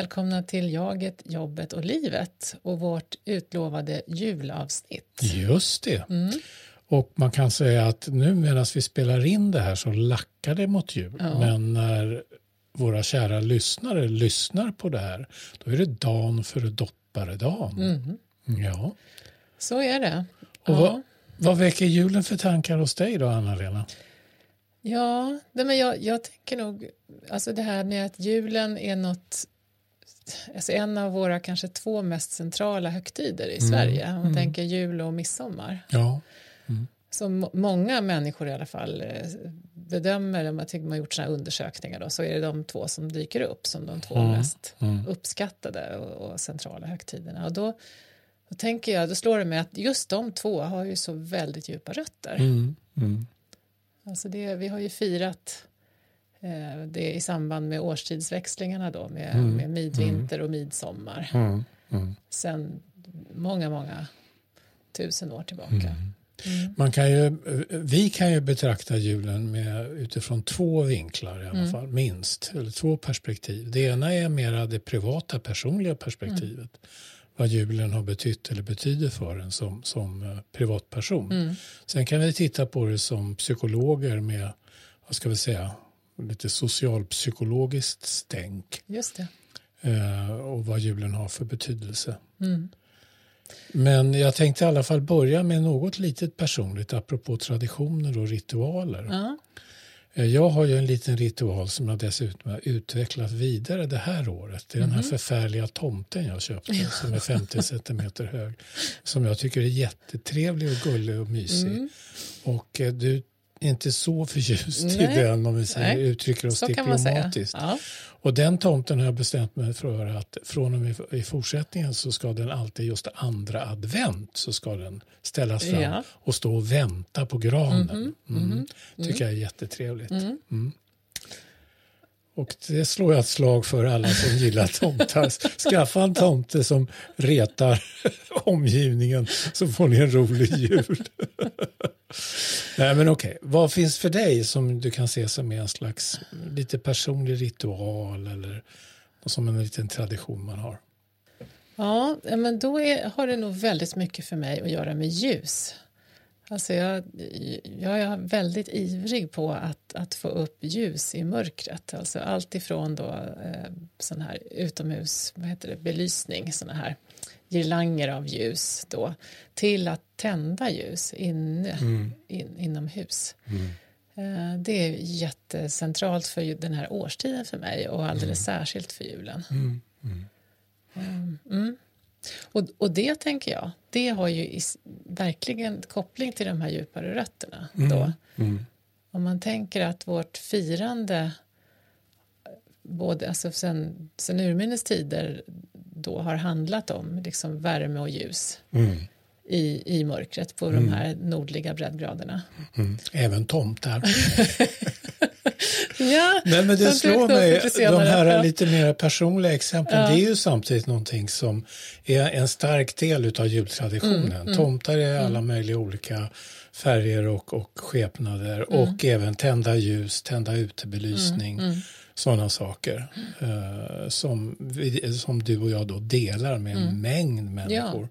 välkomna till Jaget, jobbet och livet och vårt utlovade julavsnitt. Just det. Mm. Och man kan säga att nu medan vi spelar in det här så lackar det mot jul. Ja. Men när våra kära lyssnare lyssnar på det här då är det dagen före dopparedagen. Mm. Ja. Så är det. Och ja. vad, vad väcker julen för tankar hos dig då, Anna-Lena? Ja, men jag, jag tänker nog, alltså det här med att julen är något, alltså en av våra kanske två mest centrala högtider i Sverige. Om man mm. tänker jul och midsommar. Ja. Som må- många människor i alla fall eh, bedömer, om man har gjort sådana undersökningar då, så är det de två som dyker upp som de två Mm, mest mm. uppskattade och, och centrala högtiderna. Och då, då tänker jag, då slår det mig att just de två har ju så väldigt djupa rötter. Mm. Mm. Alltså det, vi har ju firat det i samband med årstidsväxlingarna då med, Mm. med midvinter och midsommar Mm. Mm. sen många, många tusen år tillbaka. Mm. Mm. Man kan ju, vi kan ju betrakta julen med, utifrån två vinklar i alla Mm. fall, minst. Eller två perspektiv. Det ena är mera det privata, personliga perspektivet. Vad julen har betytt eller betyder för en som, som eh, privatperson. Mm. Sen kan vi titta på det som psykologer med, vad ska vi säga, lite socialpsykologiskt stänk. Just det. Eh, och vad julen har för betydelse. Mm. Men jag tänkte i alla fall börja med något litet personligt apropå traditioner och ritualer. Eh, Jag har ju en liten ritual som jag dessutom har utvecklat vidare det här året. Det är den här förfärliga tomten jag köpte som är 50 centimeter hög. Som jag tycker är jättetrevlig och gullig och mysig. Och eh, du inte så förtjust i den om vi säger, Nej. uttrycker oss Så diplomatiskt. Ja. Och den tomten har jag bestämt mig för att från och med i fortsättningen så ska den alltid just andra advent så ska den ställas fram Ja. och stå och vänta på granen. Mhm, Mm. Tycker jag är jättetrevligt. Mm. Och det slår jag ett slag för alla som gillar tomtar. Skaffa en tomte som retar omgivningen så får ni en rolig jul. Nej men okej, vad finns för dig som du kan se som en slags mm, lite personlig ritual eller som en liten tradition man har? Ja, men då är, har det nog väldigt mycket för mig att göra med ljus. Alltså jag, jag är väldigt ivrig på att, att få upp ljus i mörkret. Alltså allt ifrån då, eh, sån här utomhus, vad heter det, belysning, såna här girlanger av ljus då, till att tända ljus inne, in, inomhus. Eh, det är jättecentralt för den här årstiden för mig och alldeles särskilt för julen. Mm. Och, och det tänker jag, det har ju i, verkligen koppling till de här djupare rötterna. Då. Mm. Om man tänker att vårt firande, både, alltså sen, sen urminnes tider, då har handlat om liksom värme och ljus Mm. i, i mörkret på de här nordliga breddgraderna. Mm. Även tomtar. Ja, Nej, men det de slår mig, de här Ja. lite mer personliga exemplen, det är ju samtidigt någonting som är en stark del av jultraditionen. Mm, Tomtar är alla möjliga olika färger och, och skepnader Mm. och även tända ljus, tända utebelysning, Mm, sådana saker eh, som, vi, som du och jag då delar med Mm. en mängd människor.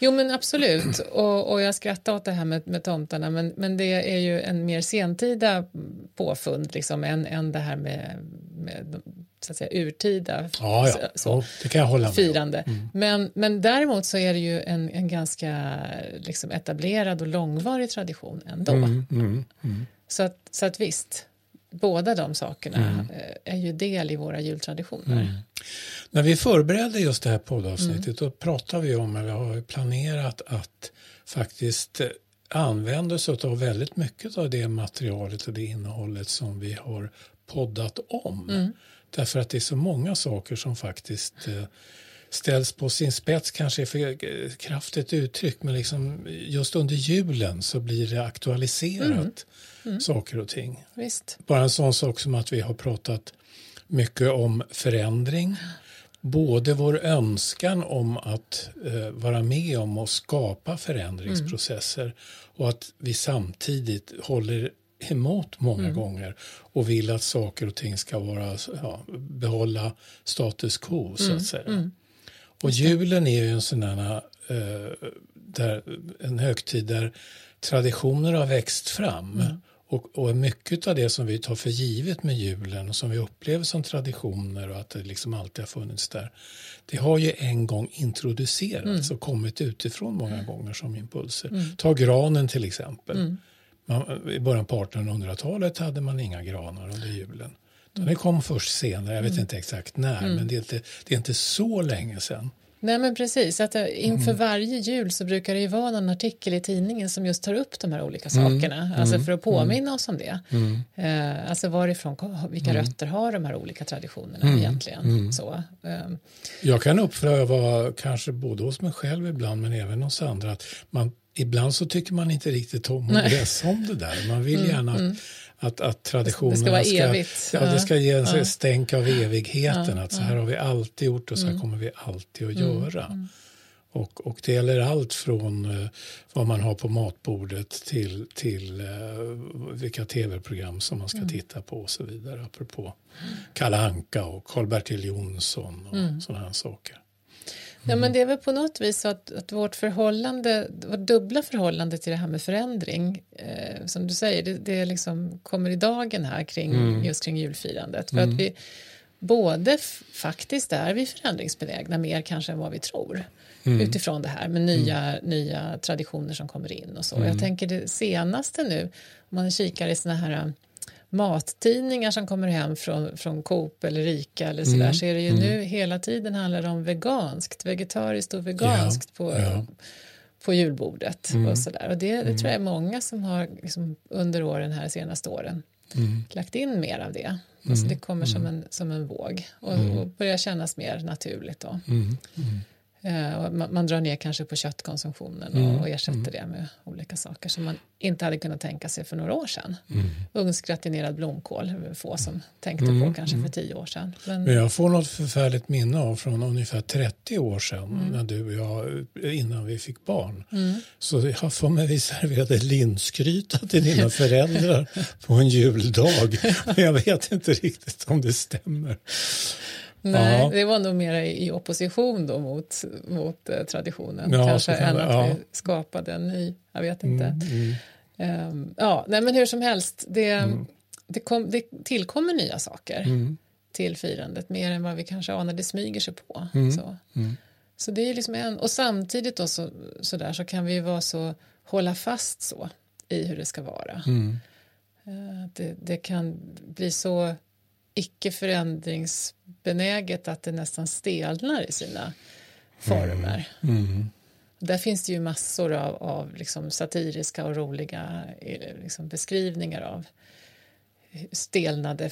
Jo men absolut och, och jag skrattar åt det här med, med tomtarna men, men det är ju en mer sentida påfund liksom än, än det här med, med så att säga urtida Ja, ja. så, ja, det kan jag hålla med om. firande. Men, men däremot så är det ju en, en ganska liksom, etablerad och långvarig tradition ändå. Mm, mm, mm. Så, att, så att visst, båda de sakerna Mm. eh, är ju del i våra jultraditioner. När vi förberedde just det här poddavsnittet Mm. då pratade vi om, eller har planerat att faktiskt eh, använda oss av väldigt mycket av det materialet och det innehållet som vi har poddat om. Mm. Därför att det är så många saker som faktiskt eh, ställs på sin spets, kanske är för eh, kraftigt uttryck, men liksom just under julen så blir det aktualiserat Mm. saker och ting. Visst. Bara en sån sak som att vi har pratat mycket om förändring, både vår önskan om att eh, vara med om att skapa förändringsprocesser mm. och att vi samtidigt håller emot många mm. gånger och vill att saker och ting ska vara, ja, behålla status quo så att mm. säga. Mm. Och julen är ju en sån där, eh, där, en högtid där traditioner har växt fram. Mm. Och, och mycket av det som vi tar för givet med julen och som vi upplever som traditioner och att det liksom alltid har funnits där. Det har ju en gång introducerats mm. och kommit utifrån många mm. gånger som impulser. Mm. Ta granen till exempel. Mm. Man, I början på 1800-talet hade man inga granar under julen. Mm. Det kom först senare, jag vet mm. inte exakt när, mm. men det är, inte, det är inte så länge sedan. Nej men precis, att eh, inför mm. varje jul så brukar det ju vara en artikel i tidningen som just tar upp de här olika sakerna, mm. alltså för att påminna mm. oss om det. Eh, alltså varifrån, vilka rötter har de här olika traditionerna egentligen. Så, eh. Jag kan uppleva, kanske både hos mig själv ibland men även hos andra, att man ibland så tycker man inte riktigt om att läsa om det där. Man vill gärna att att, att traditionerna det ska, vara evigt. ja, det ska ge en ja. stänk av evigheten. Ja, att så här har vi alltid gjort och så här mm. kommer vi alltid att mm. göra. Mm. Och, och det gäller allt från uh, vad man har på matbordet till, till uh, vilka tv-program som man ska mm. titta på och så vidare. Apropå Kalle Anka och Karl-Bertil Jonsson och mm. sådana här saker. Ja, men det är väl på något vis så att, att vårt förhållande, vårt dubbla förhållande till det här med förändring, eh, som du säger, det, det liksom kommer i dagen här kring, mm. just kring julfirandet. För mm. att vi både faktiskt är vi förändringsbenägna mer kanske än vad vi tror. Mm. utifrån det här med nya, mm. nya traditioner som kommer in och så. Jag mm. tänker det senaste nu, om man kikar i såna här mattidningar som kommer hem från, från Coop eller Rika eller sådär mm. så är det ju mm. nu hela tiden handlar det om veganskt, vegetariskt och veganskt ja. På, ja. på julbordet mm. och sådär. Och det, det tror jag är mm. många som har liksom, under åren här senaste åren mm. lagt in mer av det. Alltså det kommer som en, som en våg och, och börjar kännas mer naturligt då. Eh, man, drar ner kanske på köttkonsumtionen mm. och, ersätter mm. det med olika saker som man inte hade kunnat tänka sig för några år sedan. Mm. Ugnsgratinerad blomkål, få som tänkte på mm. kanske för mm. tio år sedan. Men... Men jag får något förfärligt minne av från ungefär 30 år sedan mm. när du och jag, innan vi fick barn. Så jag får mig vi serverade linsgryta till dina föräldrar på en juldag. Men jag vet inte riktigt om det stämmer. Nej, ja. det var nog mer i opposition då mot, mot eh, traditionen ja, kanske än att ja. vi skapade en ny. Jag vet inte. Mm, mm. Um, ja, nej, men hur som helst, det, mm. det, kom, det tillkommer nya saker mm. till firandet mer än vad vi kanske anar. Det smyger sig på. Mm. Så. Mm. så det är liksom en, och samtidigt då så, så, där, så kan vi vara så hålla fast så i hur det ska vara. Uh, det, det kan bli så icke förändringsbenäget att det nästan stelnar i sina former. Mm. Mm. Där finns det ju massor av, av liksom satiriska och roliga eh, liksom beskrivningar av stelnade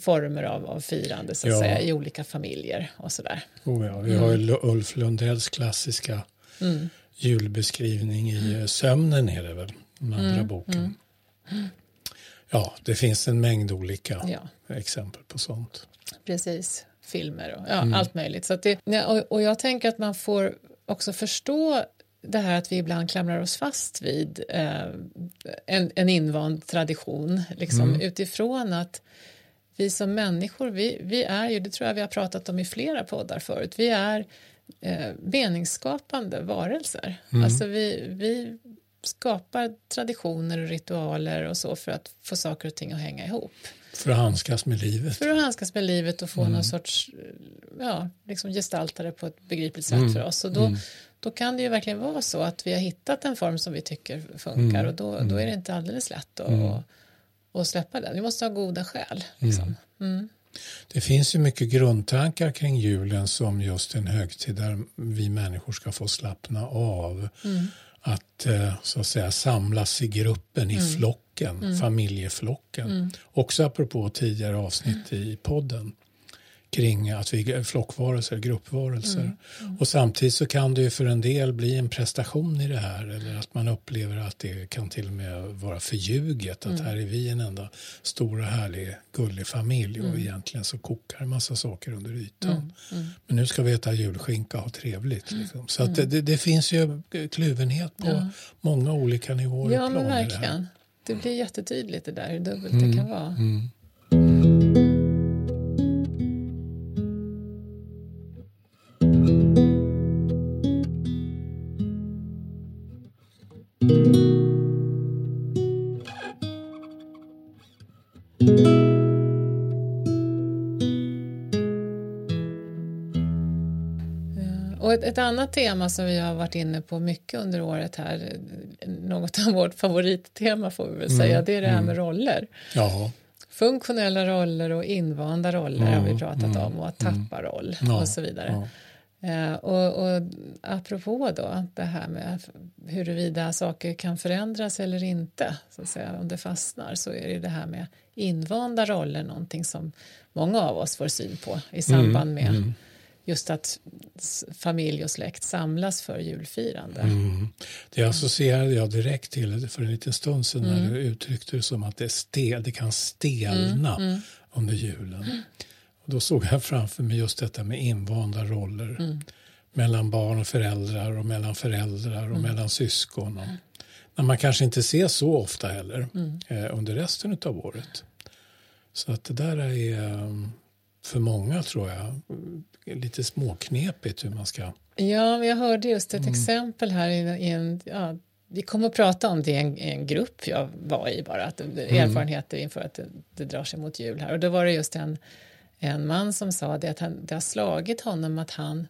former av, av firande så att ja. säga, i olika familjer och sådär. Oh ja, vi har ju Ulf Lundells klassiska mm. julbeskrivning i Sömnen är det väl, den andra mm. boken. Ja, det finns en mängd olika ja. exempel på sånt. Precis, filmer och ja, mm. allt möjligt. Så det, och, och jag tänker att man får också förstå det här att vi ibland klamrar oss fast vid eh, en, en invand tradition liksom, mm. utifrån att vi som människor, vi, vi är ju, det tror jag vi har pratat om i flera poddar förut, vi är eh, meningsskapande varelser. Mm. Alltså vi, vi skapar traditioner och ritualer och så för att få saker och ting att hänga ihop. För att handskas med livet. För att handskas med livet och få mm. någon sorts, ja, liksom gestalta det på ett begripligt sätt mm. för oss. Och då, mm. då kan det ju verkligen vara så att vi har hittat en form som vi tycker funkar mm. och då, då är det mm. inte alldeles lätt att, mm. att släppa den. Vi måste ha goda skäl. Liksom. Det finns ju mycket grundtankar kring julen som just en högtid där vi människor ska få slappna av. Mm att eh, så att säga samlas i gruppen, i mm. flocken, mm. familjeflocken. Mm. Också apropå tidigare avsnitt i podden kring att vi är flockvarelser, gruppvarelser. Mm. Mm. Och samtidigt så kan det ju för en del bli en prestation i det här eller att man upplever att det kan till och med vara förljuget att Mm. här är vi en enda stor och härlig gullig familj och Mm. egentligen så kokar en massa saker under ytan. Mm. Mm. Men nu ska vi äta julskinka och ha trevligt. Liksom. Så att det, det, det finns ju kluvenhet på Ja. många olika nivåer Ja, men verkligen. Det blir jättetydligt det där, hur dubbelt det kan vara. Och ett, ett annat tema som vi har varit inne på mycket under året här, något av vårt favorittema får vi väl Mm, säga, det är det här mm. med roller. Ja, Funktionella roller och invanda roller har vi Mm, pratat mm, om och att tappa roll Ja, och så vidare. ja. Eh, och, och apropå då det här med huruvida saker kan förändras eller inte, så att säga, om det fastnar, så är det det här med invanda roller någonting som många av oss får syn på i samband med mm. Just att familj och släkt samlas för julfirande. Mm. Det associerade jag direkt till för en liten stund sedan Mm. när du uttryckte det som att det, stel, det kan stelna Mm. under julen. Och då såg jag framför mig just detta med invanda roller Mm. mellan barn och föräldrar och mellan föräldrar och Mm. mellan syskon. Och, när man kanske inte ser så ofta heller Mm. eh, under resten av året. Så att det där är eh, för många tror jag mm, lite småknepigt hur man ska Ja, jag hörde just Mm. ett exempel här i, i en, ja, vi kom att prata om det i en, en grupp jag var i bara, att, Mm. erfarenheter inför att det, det drar sig mot jul här. Och då var det just en, en man som sa det att han, det har slagit honom att han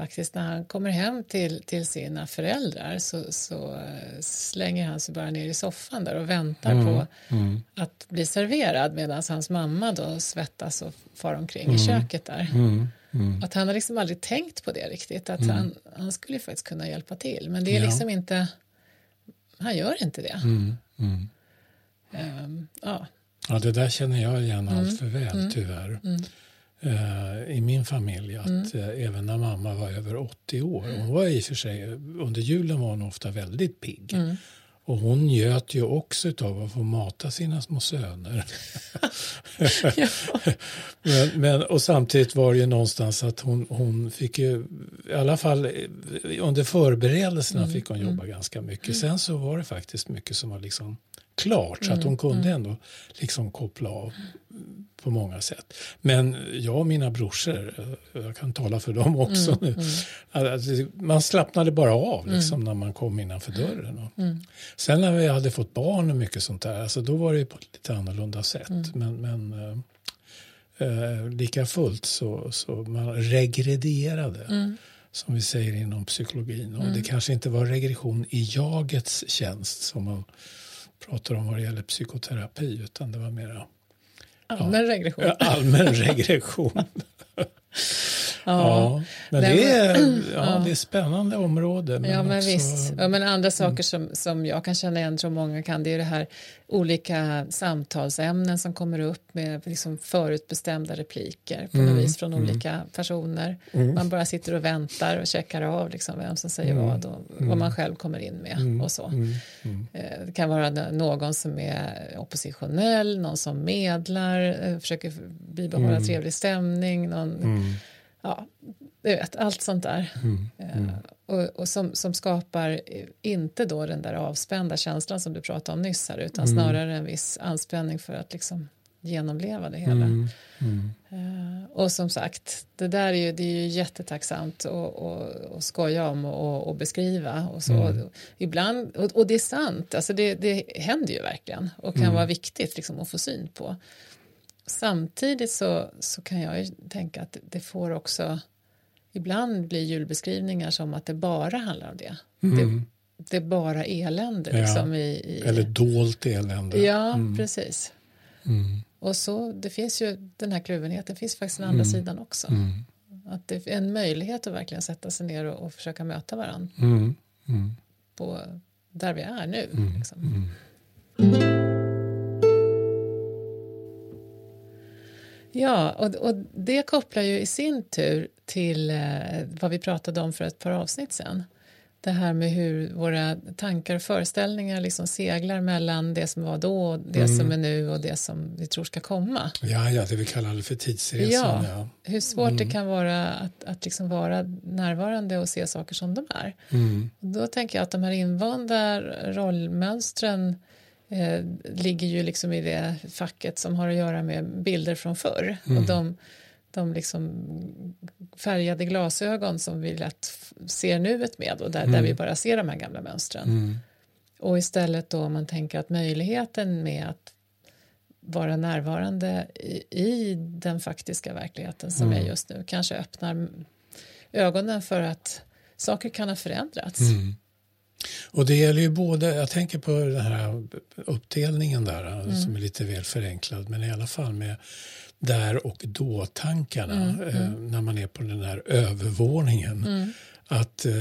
faktiskt när han kommer hem till, till sina föräldrar så, så eh, slänger han sig bara ner i soffan där och väntar på Mm. att bli serverad medan hans mamma då svettas och far omkring i köket där. Mm. Mm. Att han har liksom aldrig tänkt på det riktigt. Att han, han skulle faktiskt kunna hjälpa till. Men det är Ja. liksom inte... Han gör inte det. Mm. Mm. Ehm, ja. Ja, det där känner jag igen Mm. allt för väl tyvärr. Eh, I min familj att Mm. eh, även när mamma var över 80 år, hon var i och för sig, under julen var hon ofta väldigt pigg. Mm. Och hon njöt ju också av att få mata sina små söner. Ja. men, men, och samtidigt var det ju någonstans att hon, hon fick ju, i alla fall eh, under förberedelserna Mm, fick hon jobba ganska mycket. Sen så var det faktiskt mycket som var liksom klart så att hon kunde ändå liksom koppla av på många sätt. Men jag och mina brorsor, eh, jag kan tala för dem också nu, alltså, man slappnade bara av liksom, när man kom innanför dörren. Sen när vi hade fått barn och mycket sånt där, alltså, då var det på ett lite annorlunda sätt. Men, men eh, eh, lika fullt så, så man regrederade. Som vi säger inom psykologin. Och Det kanske inte var regression i jagets tjänst som man pratar om vad det gäller psykoterapi. Utan det var mera Allmän regression. Ja, allmän regression. Ja. men det är, ja, det är spännande område. Men ja, men också, visst. Ja, men andra saker som, som jag kan känna igen, tror många kan, det är det här olika samtalsämnen som kommer upp med liksom förutbestämda repliker på något vis från olika personer. Man bara sitter och väntar och checkar av liksom vem som säger vad och vad man själv kommer in med och så. Mm, mm, Eh, Det kan vara någon som är oppositionell, någon som medlar, eh, försöker bibehålla trevlig stämning, någon, mm, ja, du vet, allt sånt där. mm, Eh, Och, och som, som skapar eh, inte då den där avspända känslan som du pratade om nyss här, utan snarare en viss anspänning för att liksom genomleva det hela. mm, mm. Eh, och som sagt, det där är ju, det är ju jättetacksamt att och, och skoja om och, och beskriva. Och, så. Mm. Ibland, och, och det är sant, alltså det, det händer ju verkligen och kan vara viktigt liksom, att få syn på. Samtidigt så, så kan jag ju tänka att det får också Ibland blir julbeskrivningar som att det bara handlar om det. Det, det är bara elände. Ja. Liksom, i, i, Eller dolt elände. Ja, precis. Mm, Och så, det finns ju den här kluvenheten finns faktiskt den andra sidan också. mm, Att det är en möjlighet att verkligen sätta sig ner och, och försöka möta varandra mm, mm, på där vi är nu. Liksom. Ja, och, och det kopplar ju i sin tur till eh, vad vi pratade om för ett par avsnitt sen. Det här med hur våra tankar och föreställningar liksom seglar mellan det som var då och det Mm. som är nu och det som vi tror ska komma. Ja, ja, det vi kallar det för tidsresan. Ja. Hur svårt Mm. det kan vara att, att liksom vara närvarande och se saker som de är. Mm. Då tänker jag att de här invanda rollmönstren eh, ligger ju liksom i det facket som har att göra med bilder från förr. Mm. Och de, de liksom färgade glasögon som vi lätt ser nuet med och där, där vi bara ser de här gamla mönstren. Mm. Och istället då om man tänker att möjligheten med att vara närvarande i, i den faktiska verkligheten som är just nu kanske öppnar ögonen för att saker kan ha förändrats. Mm. Och det gäller ju både, jag tänker på den här uppdelningen där Mm. som är lite väl förenklad, men i alla fall med där och då-tankarna Mm, eh, när man är på den här övervåningen. Att eh,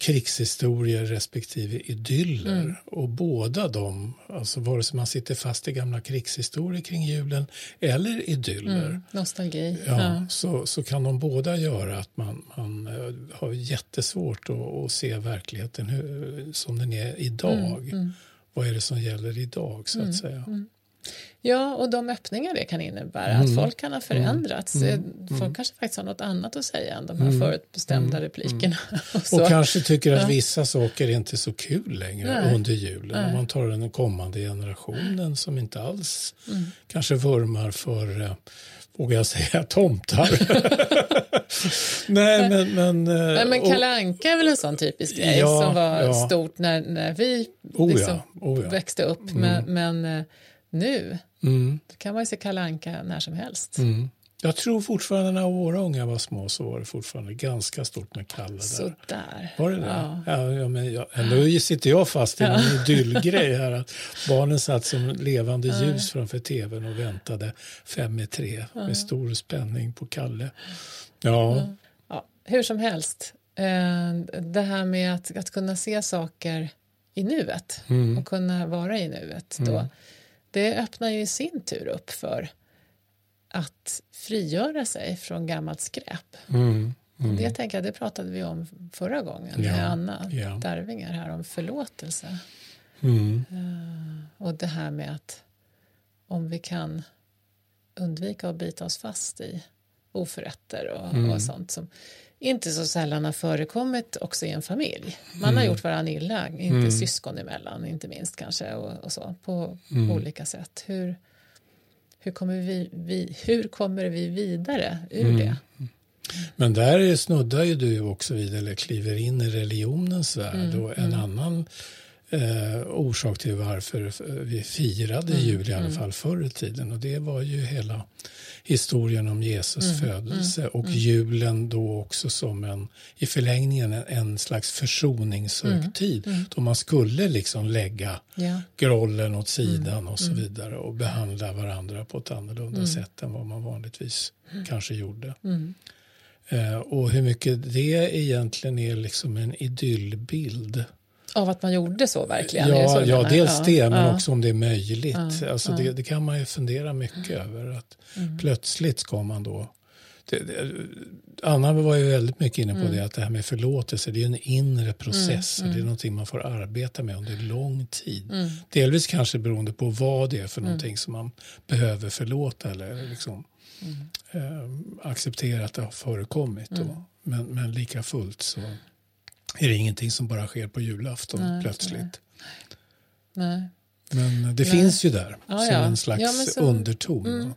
krigshistorier respektive idyller Mm. och båda de, alltså vare sig man sitter fast i gamla krigshistorier kring julen eller idyller, Mm, nostalgi. Ja, Ja. Så, så kan de båda göra att man, man eh, har jättesvårt att, att se verkligheten hur, som den är idag. Mm, Vad är det som gäller idag så att säga. Ja, och de öppningar det kan innebära, Mm. att folk kan ha förändrats. Eh, Folk kanske faktiskt har något annat att säga än de här förutbestämda replikerna. Och. Mm. Och kanske tycker att vissa saker är inte så kul längre Nej. under julen. Om man tar den kommande generationen som inte alls Mm. kanske vurmar för, eh, vågar jag säga, tomtar. Nej, men... men, eh, Nej, men Kalle Anka är väl en sån typisk grej Ja, som var ja. stort när, när vi Oh ja, liksom oh ja. växte upp. Men, men eh, nu Mm. kan man ju se Kalle Anka när som helst. Mm. Jag tror fortfarande när våra unga var små så var det fortfarande ganska stort med Kalle där. Sådär. Var det det? Ja. Ja. Ja, men jag, nu sitter jag fast i en idyllgrej här. Att barnen satt som levande ljus framför tvn och väntade fem i tre med stor spänning på Kalle. Ja, Ja, hur som helst, eh, det här med att, att kunna se saker i nuet Mm. och kunna vara i nuet då, det öppnar ju i sin tur upp för att frigöra sig från gammalt skräp. mm. Det tänker jag, det pratade vi om förra gången Ja, med Anna ja. Darvinger här om förlåtelse. Mm. Och det här med att om vi kan undvika att bita oss fast i oförrätter och, Mm. och sånt som inte så sällan har förekommit också i en familj. Man har gjort varandra illa, inte syskon emellan, inte minst kanske och, och så på olika sätt. Hur, hur, kommer vi, vi, hur kommer vi vidare ur det? Men där är- snuddar ju du också vid, eller kliver in i religionens värld. och en annan eh, orsak till varför vi firade jul i alla fall förr i tiden. Och det var ju hela historien om Jesus födelse och julen då också som en, i förlängningen en, en slags försoningshögtid. Då man skulle liksom lägga Ja. grollen åt sidan och så vidare och behandla varandra på ett annorlunda sätt än vad man vanligtvis kanske gjorde. Eh, och hur mycket det egentligen är liksom en idyllbild. Av att man gjorde så verkligen? det så Ja, ja dels Ja, det, men ja. också om det är möjligt. alltså det, det kan man ju fundera mycket över. Att Plötsligt ska man då... Det, det, Anna var ju väldigt mycket inne på det, att det här med förlåtelse, det är en inre process. och Det är någonting man får arbeta med under lång tid. Delvis kanske beroende på vad det är för någonting som man behöver förlåta eller liksom, eh, acceptera att det har förekommit. Men, men lika fullt så är det ingenting som bara sker på julafton Nej, plötsligt. Nej. Men det finns ju där Ja, som ja. en slags Ja, så- underton.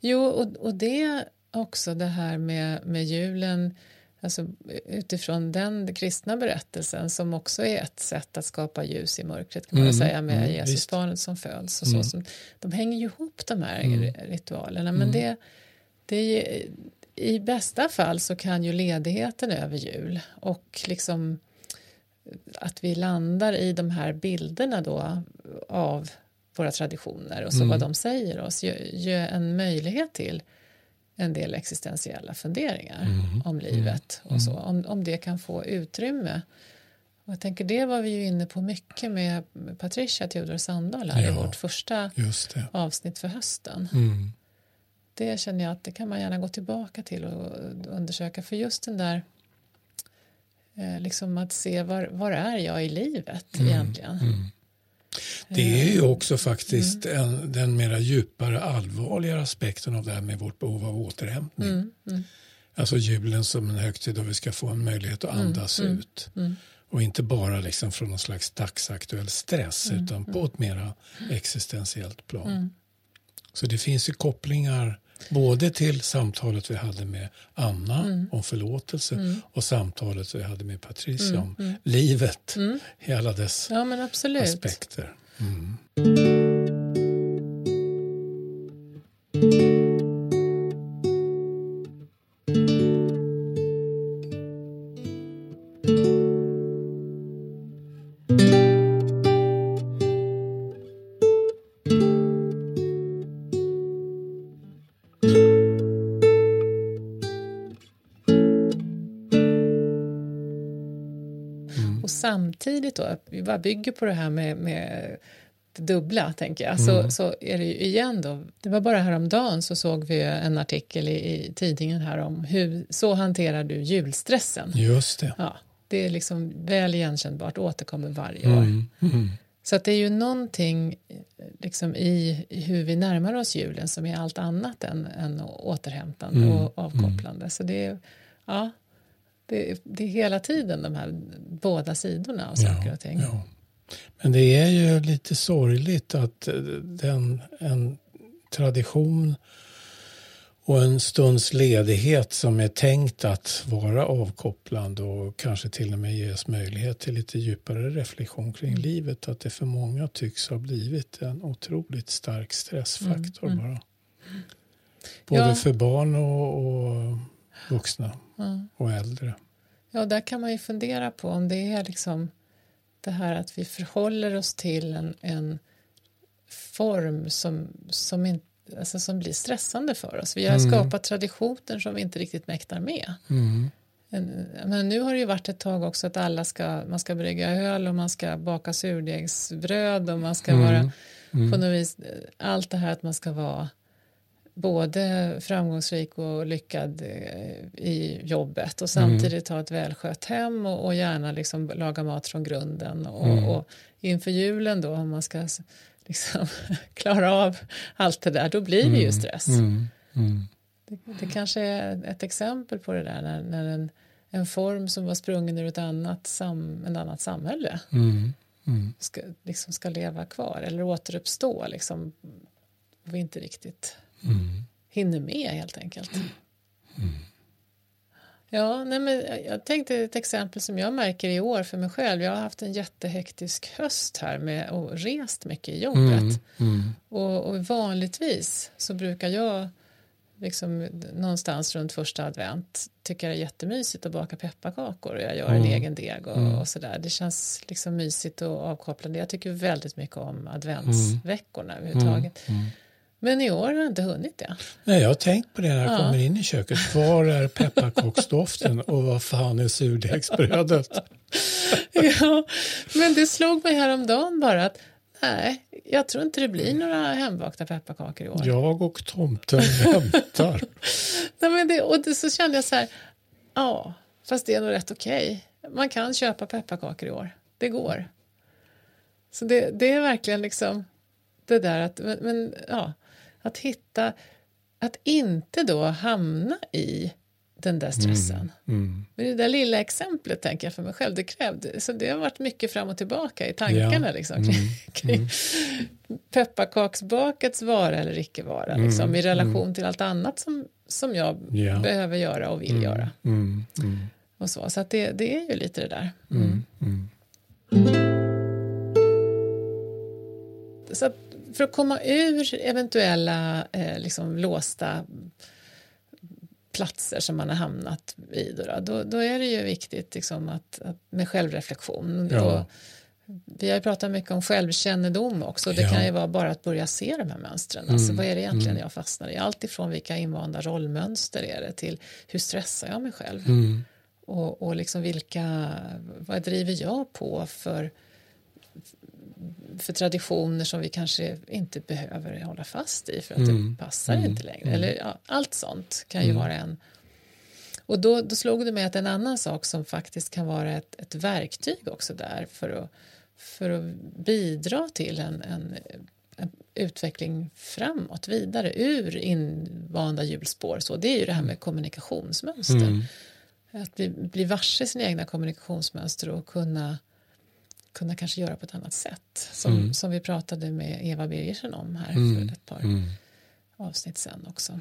Jo, och, och det också det här med, med julen alltså, utifrån den kristna berättelsen som också är ett sätt att skapa ljus i mörkret kan man Mm, säga med mm, Jesusbarnet som föds. Och så, Mm. som, de hänger ju ihop de här Mm. ritualerna men det, det är ju, i bästa fall så kan ju ledigheten över jul och liksom att vi landar i de här bilderna då av våra traditioner och så Mm. vad de säger oss ge, ge en möjlighet till en del existentiella funderingar Mm. om livet och så, om, om det kan få utrymme. Och jag tänker det var vi ju inne på mycket med Patricia Theodor Sandahl här i Ja. vårt första avsnitt för hösten. Mm. Det känner jag att det kan man gärna gå tillbaka till och undersöka. För just den där eh, liksom att se var, var är jag i livet mm. egentligen. Mm. Det är ju också faktiskt mm. en, den mera djupare, allvarligare aspekten av det här med vårt behov av återhämtning. Mm. Mm. Alltså julen som en högtid då vi ska få en möjlighet att mm, andas ut. Och inte bara liksom från någon slags dagsaktuell stress utan på ett mera existentiellt plan. Så det finns ju kopplingar både till samtalet vi hade med Anna mm. om förlåtelse mm. och samtalet vi hade med Patricia mm. om mm. livet mm. i alla dess ja, aspekter. Samtidigt då, vi bara bygger på det här med, med dubbla, tänker jag, så, mm. så är det ju igen då, det var bara häromdagen så såg vi en artikel i, i tidningen här om hur, så hanterar du julstressen. Just det. Ja, det är liksom väl igenkännbart, återkommer varje år. Mm. Mm. Så att det är ju någonting liksom i hur vi närmar oss julen som är allt annat än, än återhämtande mm. och avkopplande. Så det är, ja, det, det, är hela tiden de här båda sidorna av saker ja, och ting. Ja. Men det är ju lite sorgligt att den, en tradition och en stunds ledighet som är tänkt att vara avkopplande och kanske till och med ges möjlighet till lite djupare reflektion kring mm. livet. Att det för många tycks ha blivit en otroligt stark stressfaktor mm, mm. bara. Både ja. för barn och, och vuxna mm. och äldre. Ja, där kan man ju fundera på om det är liksom det här att vi förhåller oss till en, en form som, som, in, alltså som blir stressande för oss. Vi har mm. skapat traditioner som vi inte riktigt mäktar med. Mm. Men nu har det ju varit ett tag också att alla ska, man ska brygga öl och man ska baka surdegsbröd och man ska mm. vara på något vis, allt det här att man ska vara både framgångsrik och lyckad eh, i jobbet och samtidigt mm. ha ett välskött hem och, och gärna liksom laga mat från grunden. Och, mm. och inför julen då om man ska liksom klara av allt det där, då blir det ju mm. stress. Mm. Mm. Det, det, kanske är ett exempel på det där när, när en, en form som var sprungen ur ett annat, sam, en annat samhälle mm. Ska, liksom ska leva kvar eller återuppstå liksom, och vi inte riktigt Mm. Hinner med helt enkelt. Mm. Ja, nej men jag tänkte ett exempel som jag märker i år för mig själv. Jag har haft en jättehektisk höst här med och rest mycket i jobbet. Mm, mm. Och, och, vanligtvis så brukar jag liksom någonstans runt första advent tycka det är jättemysigt att baka pepparkakor och jag gör mm. en egen deg och, mm. och sådär. Det känns liksom mysigt och avkopplande. Jag tycker väldigt mycket om adventsveckorna mm. överhuvudtaget. Mm. Men i år har jag inte hunnit det. Nej, jag har tänkt på det när jag ja. kommer in i köket. Var är pepparkaksdoften och vad fan är surdegsbrödet? ja, men det slog mig häromdagen bara att nej, jag tror inte det blir några hembakta pepparkakor i år. Jag och tomten väntar. nej, men det, och det, så kände jag så här, ja, fast det är nog rätt okej. Okay. Man kan köpa pepparkakor i år. Det går. Så det, det är verkligen liksom det där att, men, men ja, att hitta, att inte då hamna i den där stressen. Mm, mm. det där lilla exemplet tänker jag för mig själv, det krävde, så det har varit mycket fram och tillbaka i tankarna ja. liksom, mm, kring mm. pepparkaksbakets vara eller icke vara, mm, liksom, i relation mm. till allt annat som, som jag ja. behöver göra och vill göra. Och så så det, det är ju lite det där. Så att för att komma ur eventuella eh, liksom låsta platser som man har hamnat i då, då, då är det ju viktigt liksom att, att med självreflektion. Ja. Och vi har pratat mycket om självkännedom också. Det ja. kan ju vara bara att börja se de här mönstren. Alltså, mm. Alltså, vad är det egentligen mm. jag fastnar i? Allt ifrån vilka invanda rollmönster är det till hur stressar jag mig själv? Mm. Och, och liksom vilka, vad driver jag på för för traditioner som vi kanske inte behöver hålla fast i för att mm. det passar mm. inte längre. Eller, ja, allt sånt kan ju mm. vara en... Och då, då slog det mig att en annan sak som faktiskt kan vara ett, ett verktyg också där för att, för att bidra till en, en, en utveckling framåt, vidare ur invanda hjulspår. Så det är ju det här med kommunikationsmönster. Mm. Att bli, bli varse sina egna kommunikationsmönster och kunna kunna kanske göra på ett annat sätt. Som, mm. som vi pratade med Eva Birgersen om här mm. för ett par mm. avsnitt sen också.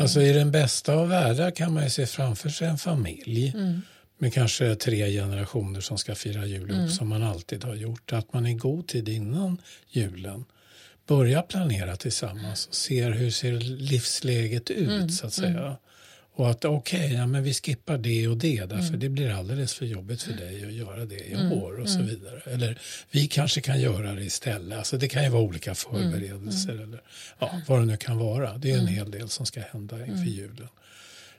Alltså i den bästa av världar kan man ju se framför sig en familj mm. med kanske tre generationer som ska fira jul upp mm. som man alltid har gjort. Att man i god tid innan julen börjar planera tillsammans och ser hur ser livsläget ut mm. så att säga. Och att okej, okay, ja, men vi skippar det och det därför mm. det blir alldeles för jobbigt för dig att göra det i mm. år och så mm. vidare. Eller vi kanske kan göra det istället. Alltså det kan ju vara olika mm. förberedelser mm. eller ja, vad det nu kan vara. Det är en mm. hel del som ska hända inför julen.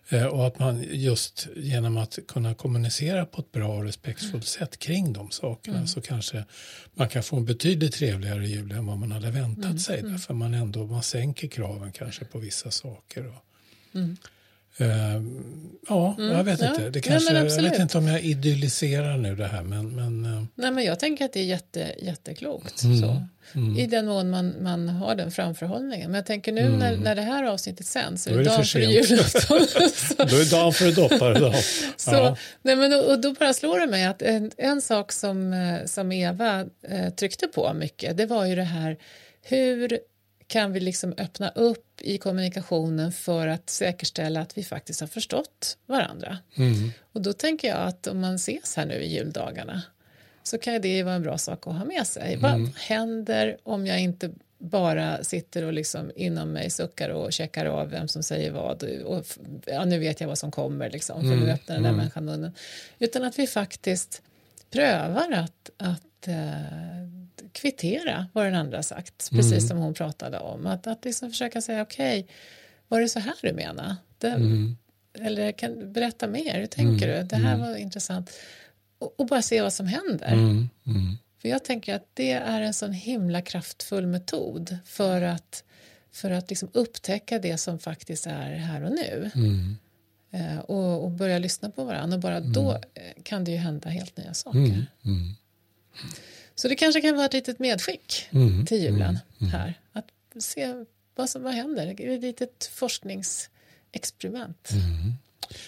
Eh, och att man just genom att kunna kommunicera på ett bra och respektfullt sätt kring de sakerna så kanske man kan få en betydligt trevligare jul än vad man hade väntat sig. Därför man ändå man sänker kraven kanske på vissa saker. Och, Uh, ja, mm, jag vet ja. inte. Det kanske, Nej, jag vet inte om jag idylliserar nu det här. Men, men, uh... Nej, men jag tänker att det är jätte, jätteklokt. Mm, så. Mm. I den mån man, man har den framförhållningen. Men jag tänker nu när, mm. när det här avsnittet sänds. Då är det dagen för julafton. då är det dagen för dopparedag. så, ja. nej, men, och då bara slår det mig att en, en sak som, eh, som Eva eh, tryckte på mycket. Det var ju det här hur kan vi liksom öppna upp i kommunikationen för att säkerställa att vi faktiskt har förstått varandra. Mm. Och då tänker jag att om man ses här nu i juldagarna så kan det vara en bra sak att ha med sig. Mm. Vad händer om jag inte bara sitter och liksom inom mig suckar och checkar av vem som säger vad och ja, nu vet jag vad som kommer liksom, för mm. nu öppnar den där mm. människan munnen. Utan att vi faktiskt prövar att, att uh, kvittera vad den andra sagt, precis mm. som hon pratade om. Att, att liksom försöka säga okej, okay, var det så här du menade? Det, mm. Eller kan berätta mer, hur tänker mm. du? Det här mm. var intressant. Och, och, bara se vad som händer. Mm. Mm. För jag tänker att det är en sån himla kraftfull metod för att, för att liksom upptäcka det som faktiskt är här och nu. Eh, och, och, börja lyssna på varandra och bara då eh, kan det ju hända helt nya saker. Så det kanske kan vara ett litet medskick mm, till julen mm, mm. här. Att se vad som vad händer. Ett litet forskningsexperiment. Mm.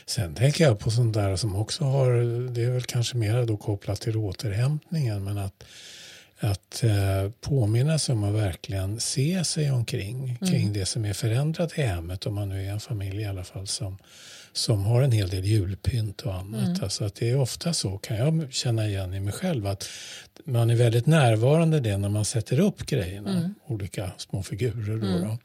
Sen tänker jag på sånt där som också har, det är väl kanske mer då kopplat till återhämtningen, men att, att eh, påminna sig om att verkligen se sig omkring, kring mm. det som är förändrat i hemmet, om man nu är en familj i alla fall som, som har en hel del julpynt och annat. Mm. Alltså att det är ofta så, kan jag känna igen i mig själv, att man är väldigt närvarande det när man sätter upp grejerna, mm. olika små figurer. Då, mm. då.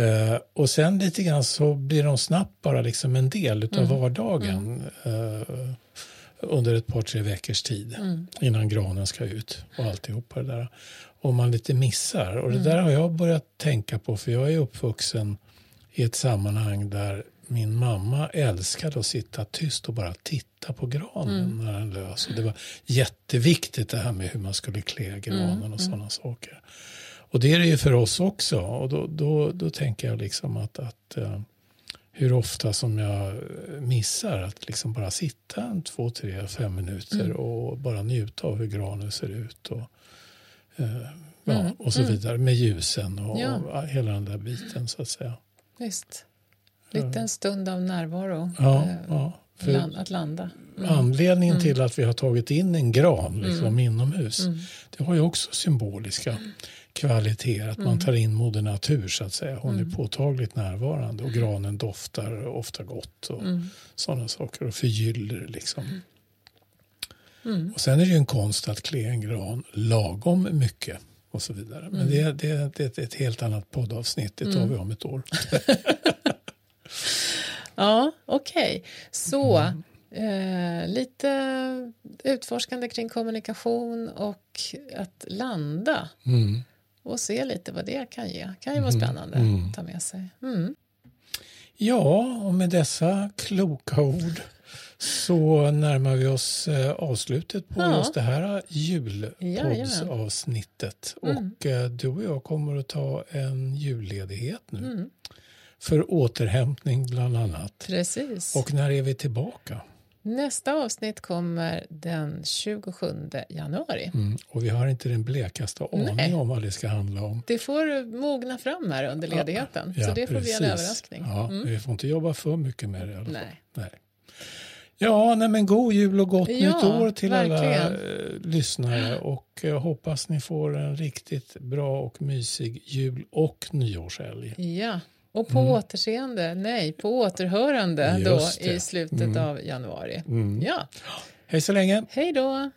Uh, och sen lite grann så blir de snabbt bara liksom en del av mm. vardagen uh, under ett par, tre veckors tid mm. innan granen ska ut och alltihopa det där. Om man lite missar. Och det mm. där har jag börjat tänka på för jag är uppvuxen i ett sammanhang där min mamma älskade att sitta tyst och bara titta på granen mm. när den lös. Och det var jätteviktigt det här med hur man skulle klä granen mm. och sådana mm. saker. Och det är det ju för oss också. Och då, då, då tänker jag liksom att, att uh, hur ofta som jag missar att liksom bara sitta en två, tre, fem minuter mm. och bara njuta av hur granen ser ut. Och, uh, ja, mm. och så mm. vidare med ljusen och, ja. och hela den där biten så att säga. Visst. Liten stund av närvaro. Ja, eh, ja, land, att landa. Mm. Anledningen mm. till att vi har tagit in en gran liksom, mm. inomhus mm. det har ju också symboliska mm. kvaliteter. Att man mm. tar in moder natur så att säga. Hon är påtagligt närvarande och granen doftar ofta gott och sådana saker och förgyller liksom. Och sen är det ju en konst att klä en gran lagom mycket och så vidare. Men det, det, det är ett helt annat poddavsnitt. Det tar vi om ett år. ja, okej. Okay. Så eh, lite utforskande kring kommunikation och att landa. Mm. Och se lite vad det kan ge. kan ju vara mm. spännande mm. att ta med sig. Mm. Ja, och med dessa kloka ord så närmar vi oss eh, avslutet på Ja. just det här julpoddsavsnittet. Mm. Och eh, du och jag kommer att ta en julledighet nu. Mm. För återhämtning bland annat. Precis. Och när är vi tillbaka? Nästa avsnitt kommer den 27 januari. Mm. Och vi har inte den blekaste aning Nej. om vad det ska handla om. Det får mogna fram här under ledigheten, så det får bli en överraskning. Ja, Mm. Vi får inte jobba för mycket med det i alla fall. Nej. Nej. Ja, nej, men god jul och gott Ja, nytt år till alla verkligen. eh, lyssnare och eh, hoppas ni får en riktigt bra och mysig jul och nyårshelg. Ja, och på Mm. återseende, nej, på återhörande då det. i slutet Mm. av januari. Mm. Ja, Hej så länge! hej då!